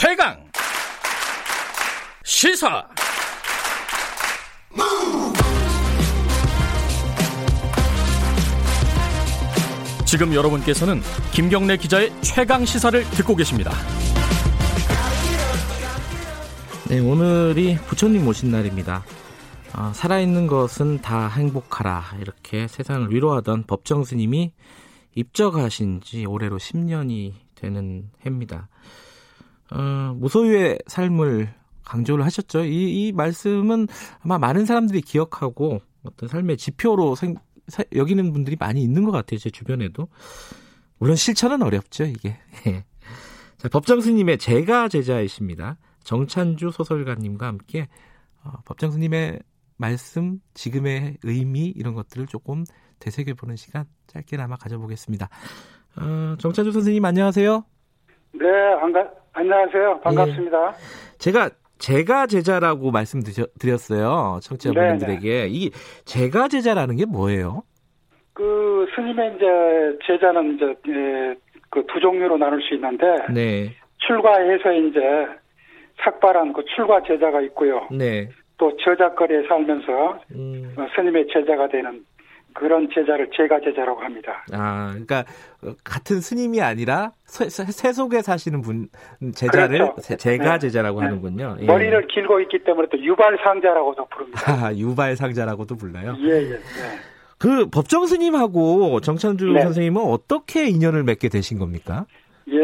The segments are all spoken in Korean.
최강 시사 지금 여러분께서는 김경래 기자의 최강 시사를 듣고 계십니다. 네, 오늘이 부처님 오신 날입니다. 아, 살아있는 것은 다 행복하라 이렇게 세상을 위로하던 법정 스님이 입적하신 지 올해로 10년이 되는 해입니다. 어, 무소유의 삶을 강조를 하셨죠. 이, 이 말씀은 아마 많은 사람들이 기억하고 어떤 삶의 지표로 생, 사, 여기는 분들이 많이 있는 것 같아요. 제 주변에도. 물론 실천은 어렵죠, 이게. 자, 법정 스님의 제가 제자이십니다. 정찬주 소설가님과 함께 어, 법정 스님의 말씀, 지금의 의미 이런 것들을 조금 되새겨보는 시간 짧게나마 가져보겠습니다. 어, 정찬주 선생님 안녕하세요. 네, 안가, 안녕하세요. 반갑습니다. 예. 제가 제가 제자라고 말씀드렸어요. 청취자분들에게. 이 제가 제자라는 게 뭐예요? 그 스님의 이제 제자는 이제 예, 그두 종류로 나눌 수 있는데 네. 출가해서 이제 삭발한 그 출가 제자가 있고요. 네. 또 저작거리에 살면서 음. 스님의 제자가 되는 그런 제자를 제가 제자라고 합니다. 아, 그러니까 같은 스님이 아니라 세, 속에 사시는 분 제자를 그렇죠. 제가 네. 제자라고 네. 하는군요. 예. 머리를 길고 있기 때문에 또 유발상자라고도 부릅니다. 아, 유발상자라고도 불러요. 예, 예. 네. 그 법정 스님하고 정찬주 네. 선생님은 어떻게 인연을 맺게 되신 겁니까? 예,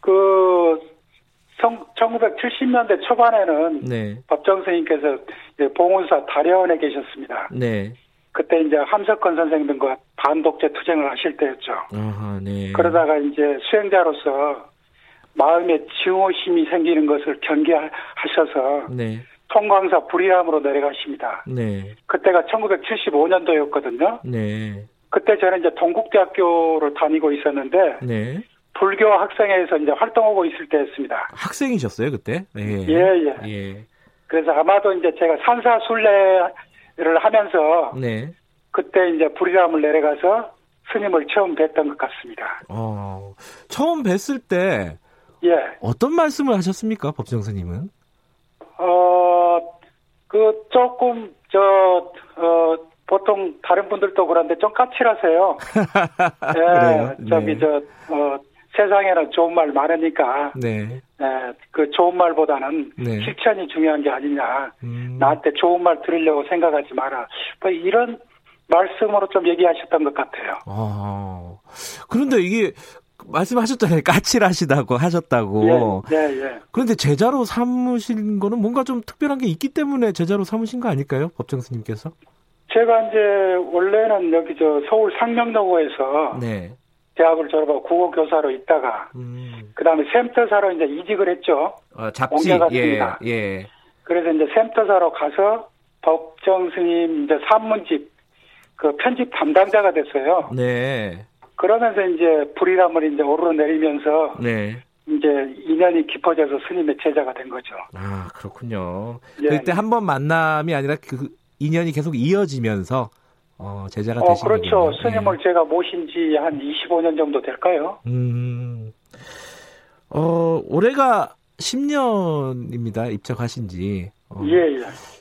그 1970년대 초반에는 네. 법정 스님께서 봉은사 다려원에 계셨습니다. 네. 그때 이제 함석헌 선생님과 반독재 투쟁을 하실 때였죠. 아하, 네. 그러다가 이제 수행자로서 마음에 증오심이 생기는 것을 경계하셔서 네. 통광사 불의함으로 내려가십니다. 네. 그때가 1975년도였거든요. 네. 그때 저는 이제 동국대학교를 다니고 있었는데 네. 불교 학생회에서 이제 활동하고 있을 때였습니다. 학생이셨어요 그때? 예. 예, 예. 예. 그래서 아마도 이제 제가 산사순례 를 하면서 네. 그때 이제 불이람을 내려가서 스님을 처음 뵀던 것 같습니다. 어, 처음 뵀을 때 예. 어떤 말씀을 하셨습니까, 법정 스님은? 어, 그 조금 저 어, 보통 다른 분들도 그런데 좀 까칠하세요. 예, 저기 네. 저 어, 세상에는 좋은 말 많으니까 네. 예, 그 좋은 말보다는 네. 실천이 중요한 게 아니냐. 음. 나한테 좋은 말 들으려고 생각하지 마라. 뭐 이런 말씀으로 좀 얘기하셨던 것 같아요. 아, 그런데 이게 말씀하셨잖아요. 까칠하시다고 하셨다고. 예, 예, 예. 그런데 제자로 삼으신 거는 뭔가 좀 특별한 게 있기 때문에 제자로 삼으신 거 아닐까요? 법정 스님께서? 제가 이제 원래는 여기 저 서울 상명로고에서 네. 대학을 졸업하고 국어 교사로 있다가 음. 그다음에 샘터사로 이제 이직을 했죠. 어, 잡지 옮겨갔습니다. 예, 예. 그래서 이제 샘터사로 가서 법정 스님 이제 산문집 그 편집 담당자가 됐어요. 네. 그러면서 이제 불이람을 이제 오르내리면서 네. 이제 인연이 깊어져서 스님의 제자가 된 거죠. 아 그렇군요. 예. 그때 한 번 만남이 아니라 그 인연이 계속 이어지면서 어, 제자가 어, 되신 그렇죠. 거군요. 스님을 예. 제가 모신 지 한 25년 정도 될까요? 음. 어, 올해가 10년입니다. 입적하신 지. 어, 예, 예.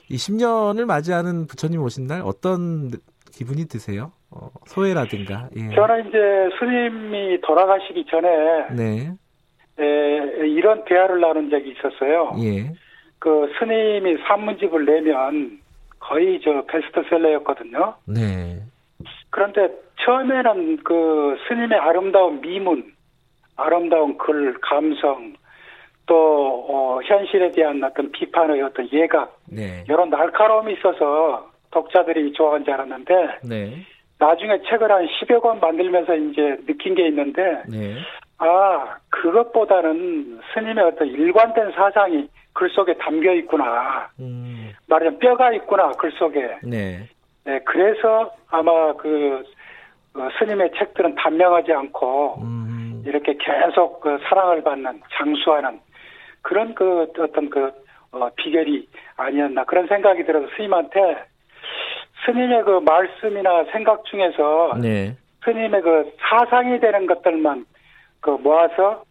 이 10년을 맞이하는 부처님 오신 날 어떤 기분이 드세요? 어, 소회라든가. 예. 저는 이제 스님이 돌아가시기 전에 네. 에, 이런 대화를 나눈 적이 있었어요. 예. 그 스님이 산문집을 내면 거의 저 베스트셀러였거든요. 네. 그런데 처음에는 그 스님의 아름다운 미문, 아름다운 글, 감성, 또 어, 현실에 대한 어떤 비판의 어떤 예각, 네. 이런 날카로움이 있어서 독자들이 좋아한 줄 알았는데 네. 나중에 책을 한 10여 권 만들면서 이제 느낀 게 있는데 네. 아 그것보다는 스님의 어떤 일관된 사상이 글 속에 담겨 있구나. 음. 말하자면 뼈가 있구나 글 속에. 네. 네. 그래서 아마 그 어, 스님의 책들은 단명하지 않고 음. 이렇게 계속 그 사랑을 받는 장수하는 그런 그 어떤 그 어, 비결이 아니었나 그런 생각이 들어서 스님한테 스님의 그 말씀이나 생각 중에서 네. 스님의 그 사상이 되는 것들만 그 모아서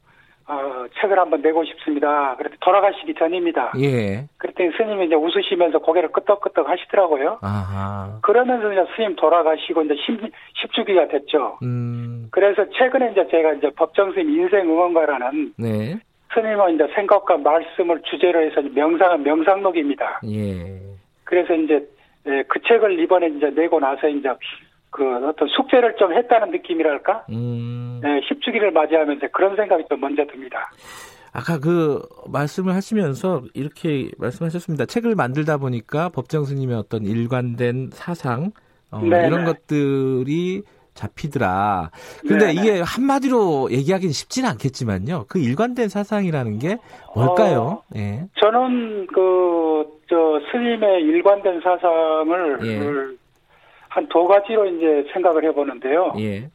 어, 책을 한번 내고 싶습니다. 그랬더니 돌아가시기 전입니다. 예. 그랬더니 스님이 이제 웃으시면서 고개를 끄덕끄덕 하시더라고요. 아하. 그러면서 이제 스님 돌아가시고 이제 10, 10 주기가 됐죠. 음. 그래서 최근에 이제 제가 이제 법정 스님 인생 응원가라는 네. 스님은 이제 생각과 말씀을 주제로 해서 명상은 명상록입니다. 예. 그래서 이제 예, 그 책을 이번에 이제 내고 나서 이제 그 어떤 숙제를 좀 했다는 느낌이랄까? 음. 네, 10주기를 맞이하면서 그런 생각이 좀 먼저 듭니다. 아까 그 말씀을 하시면서 이렇게 말씀하셨습니다. 책을 만들다 보니까 법정 스님의 어떤 일관된 사상 어, 이런 것들이 잡히더라. 근데 네네. 이게 한마디로 얘기하기는 쉽지는 않겠지만요. 그 일관된 사상이라는 게 뭘까요? 어, 예. 저는 그, 저, 스님의 일관된 사상을 예. 한 두 가지로 이제 생각을 해보는데요. 예.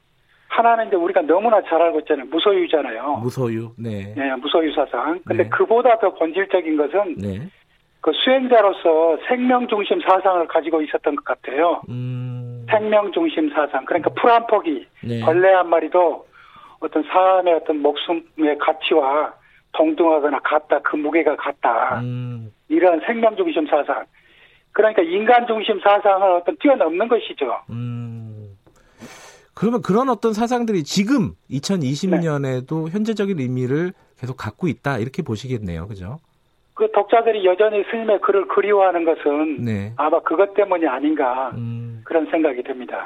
하나는 이제 우리가 너무나 잘 알고 있잖아요. 무소유잖아요. 무소유, 네. 네, 무소유 사상. 근데 네. 그보다 더 본질적인 것은 네. 그 수행자로서 생명 중심 사상을 가지고 있었던 것 같아요. 음... 생명 중심 사상. 그러니까 풀 한 포기, 네. 벌레 한 마리도 어떤 사람의 어떤 목숨의 가치와 동등하거나 같다. 그 무게가 같다. 음... 이런 생명 중심 사상. 그러니까 인간 중심 사상을 어떤 뛰어넘는 것이죠. 음. 그러면 그런 어떤 사상들이 지금 2020년에도 네. 현재적인 의미를 계속 갖고 있다 이렇게 보시겠네요, 그죠? 그 독자들이 여전히 스님의 글을 그리워하는 것은 네. 아마 그것 때문이 아닌가 음. 그런 생각이 듭니다.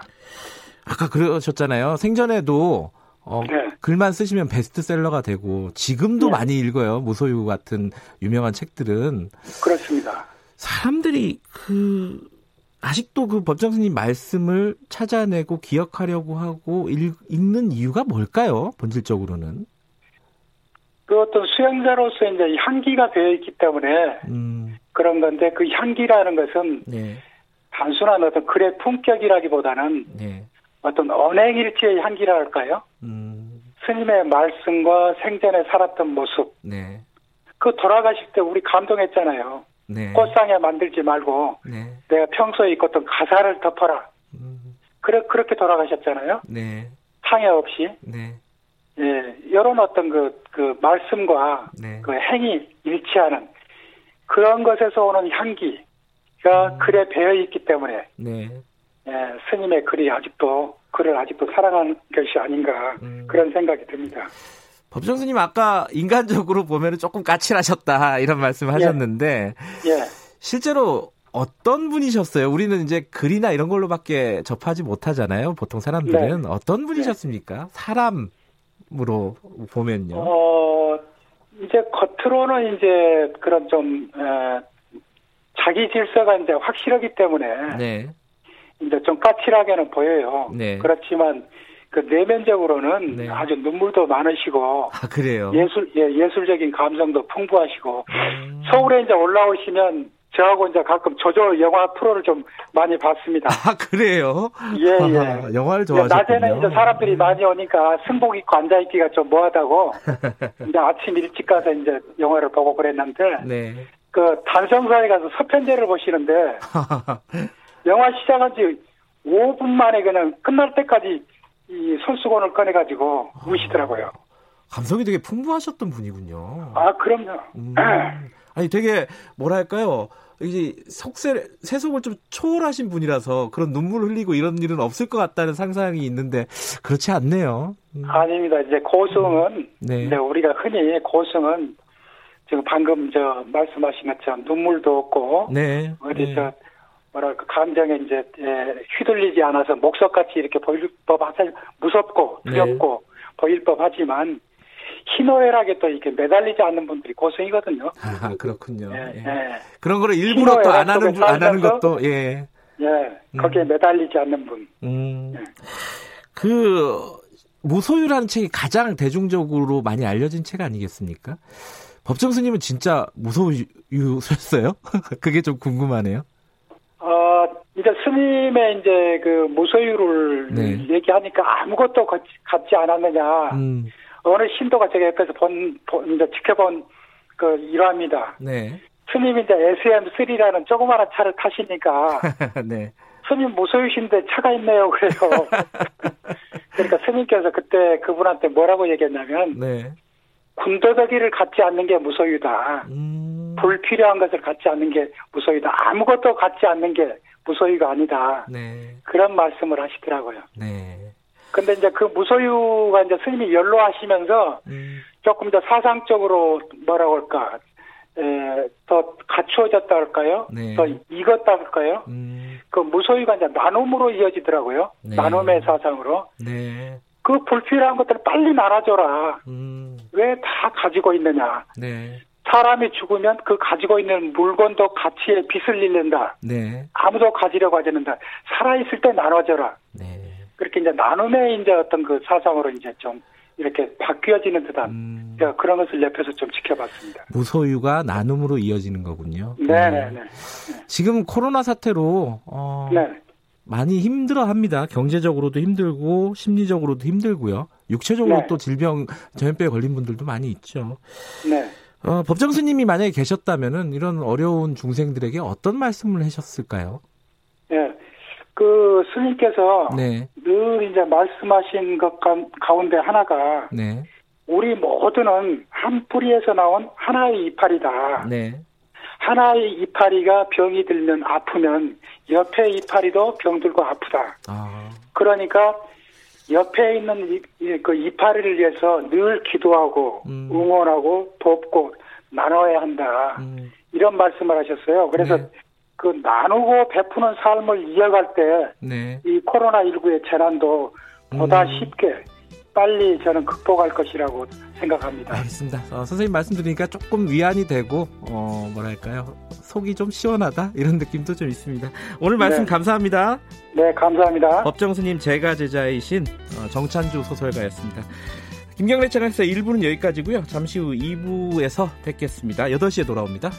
아까 그러셨잖아요. 생전에도 어, 네. 글만 쓰시면 베스트셀러가 되고 지금도 네. 많이 읽어요. 무소유 같은 유명한 책들은 그렇습니다. 사람들이 그 아직도 그 법정스님 말씀을 찾아내고 기억하려고 하고 읽, 는 이유가 뭘까요? 본질적으로는 그 어떤 수행자로서 이제 향기가 되어 있기 때문에 음. 그런 건데 그 향기라는 것은 네. 단순한 어떤 글의 품격이라기보다는 네. 어떤 언행일치의 향기라 할까요? 음. 스님의 말씀과 생전에 살았던 모습. 네. 그 돌아가실 때 우리 감동했잖아요. 네. 꽃상에 만들지 말고 네. 내가 평소에 입었던 가사를 덮어라. 음. 그래 그렇게 돌아가셨잖아요. 네. 상해 없이. 네. 예, 이런 어떤 그, 그 말씀과 네. 그 행위 일치하는 그런 것에서 오는 향기가 음. 글에 배어 있기 때문에 네. 예, 스님의 글이 아직도 글을 아직도 사랑하는 것이 아닌가 음. 그런 생각이 듭니다. 법정 스님 아까 인간적으로 보면 조금 까칠하셨다 이런 말씀을 예. 하셨는데 예. 실제로 어떤 분이셨어요? 우리는 이제 글이나 이런 걸로밖에 접하지 못하잖아요. 보통 사람들은 네. 어떤 분이셨습니까? 사람으로 보면요. 어 이제 겉으로는 이제 그런 좀 에, 자기 질서가 이제 확실하기 때문에 네. 이제 좀 까칠하게는 보여요. 네. 그렇지만 그 내면적으로는 네. 아주 눈물도 많으시고 아 그래요 예술 예, 예술적인 감성도 풍부하시고 음. 서울에 이제 올라오시면 저하고 이제 가끔 조조 영화 프로를 좀 많이 봤습니다. 아 그래요? 예예. 예. 아, 영화를 좋아하시군요. 낮에는 이제 사람들이 음. 많이 오니까 승복 입고 앉아 있기가 좀 뭐하다고 이제 아침 일찍 가서 이제 영화를 보고 그랬는데 네. 그 단성사에 가서 서편제를 보시는데 영화 시작한 지 5분 만에 그냥 끝날 때까지 이 손수건을 꺼내가지고 아, 우시더라고요. 감성이 되게 풍부하셨던 분이군요. 아, 그럼요. 음, 아니, 되게, 뭐랄까요. 이제 속세, 세속을 좀 초월하신 분이라서 그런 눈물을 흘리고 이런 일은 없을 것 같다는 상상이 있는데 그렇지 않네요. 음. 아닙니다. 이제 고승은, 음, 네. 이제 우리가 흔히 고승은 지금 방금 저 말씀하신 것처럼 눈물도 없고, 네. 어디 네. 저 뭐랄까 감정에 이제 예, 휘둘리지 않아서 목석같이 이렇게 보일 법하자 무섭고 네. 두렵고 네. 보일 법하지만 희노애락에 또 이렇게 매달리지 않는 분들이 고생이거든요. 아 그렇군요. 예, 예. 예. 그런 거를 일부러 또 안 하는 분, 안 하는 것도 예. 예, 음. 거기에 음. 매달리지 않는 분. 음. 예. 그 무소유라는 책이 가장 대중적으로 많이 알려진 책 아니겠습니까? 법정 스님은 진짜 무소유였어요? 그게 좀 궁금하네요. 이제 스님의 이제 그 무소유를 네. 얘기하니까 아무것도 갖지 않았느냐. 음. 어느 신도가 제가 옆에서 본, 본 이제 지켜본 그 일화입니다. 네. 스님이 이제 SM3라는 조그마한 차를 타시니까. 네. 스님 무소유신데 차가 있네요. 그래서. 그러니까 스님께서 그때 그분한테 뭐라고 얘기했냐면. 네. 군더더기를 갖지 않는 게 무소유다. 음. 불필요한 것을 갖지 않는 게 무소유다. 아무것도 갖지 않는 게 무소유가 아니다. 네. 그런 말씀을 하시더라고요. 네. 근데 이제 그 무소유가 이제 스님이 연로하시면서 음. 조금 더 사상적으로 뭐라고 할까, 에, 더 갖추어졌다 할까요? 네. 더 익었다 할까요? 음. 그 무소유가 이제 나눔으로 이어지더라고요. 네. 나눔의 사상으로. 네. 그 불필요한 것들을 빨리 나눠줘라. 음. 왜 다 가지고 있느냐. 네. 사람이 죽으면 그 가지고 있는 물건도 가치에 빚을 잃는다. 네. 아무도 가지려고 하지 않는다. 살아있을 때 나눠줘라. 네. 그렇게 이제 나눔의 이제 어떤 그 사상으로 이제 좀 이렇게 바뀌어지는 듯한 음. 그런 것을 옆에서 좀 지켜봤습니다. 무소유가 나눔으로 이어지는 거군요. 네네네. 네. 지금 코로나 사태로 어, 네. 많이 힘들어 합니다. 경제적으로도 힘들고 심리적으로도 힘들고요. 육체적으로 네. 또 질병 전염병에 걸린 분들도 많이 있죠. 네. 어, 법정 스님이 만약에 계셨다면은 이런 어려운 중생들에게 어떤 말씀을 하셨을까요? 네. 그 스님께서 네. 늘 이제 말씀하신 것 가운데 하나가 네. 우리 모두는 한 뿌리에서 나온 하나의 이파리다. 네. 하나의 이파리가 병이 들면 아프면 옆에 이파리도 병들고 아프다. 아. 그러니까 옆에 있는 이, 그 이파리를 위해서 늘 기도하고 음. 응원하고 돕고 나눠야 한다. 음. 이런 말씀을 하셨어요. 그래서 네. 그 나누고 베푸는 삶을 이어갈 때이 네. 코로나19의 재난도 보다 음. 쉽게 빨리 저는 극복할 것이라고 생각합니다. 알겠습니다. 어, 선생님 말씀 드리니까 조금 위안이 되고 어, 뭐랄까요 속이 좀 시원하다 이런 느낌도 좀 있습니다. 오늘 말씀 네. 감사합니다. 네, 감사합니다. 법정스님 제가 제자이신 어, 정찬주 소설가였습니다. 김경래 채널에서 1부는 여기까지고요. 잠시 후 2부에서 뵙겠습니다. 8시에 돌아옵니다.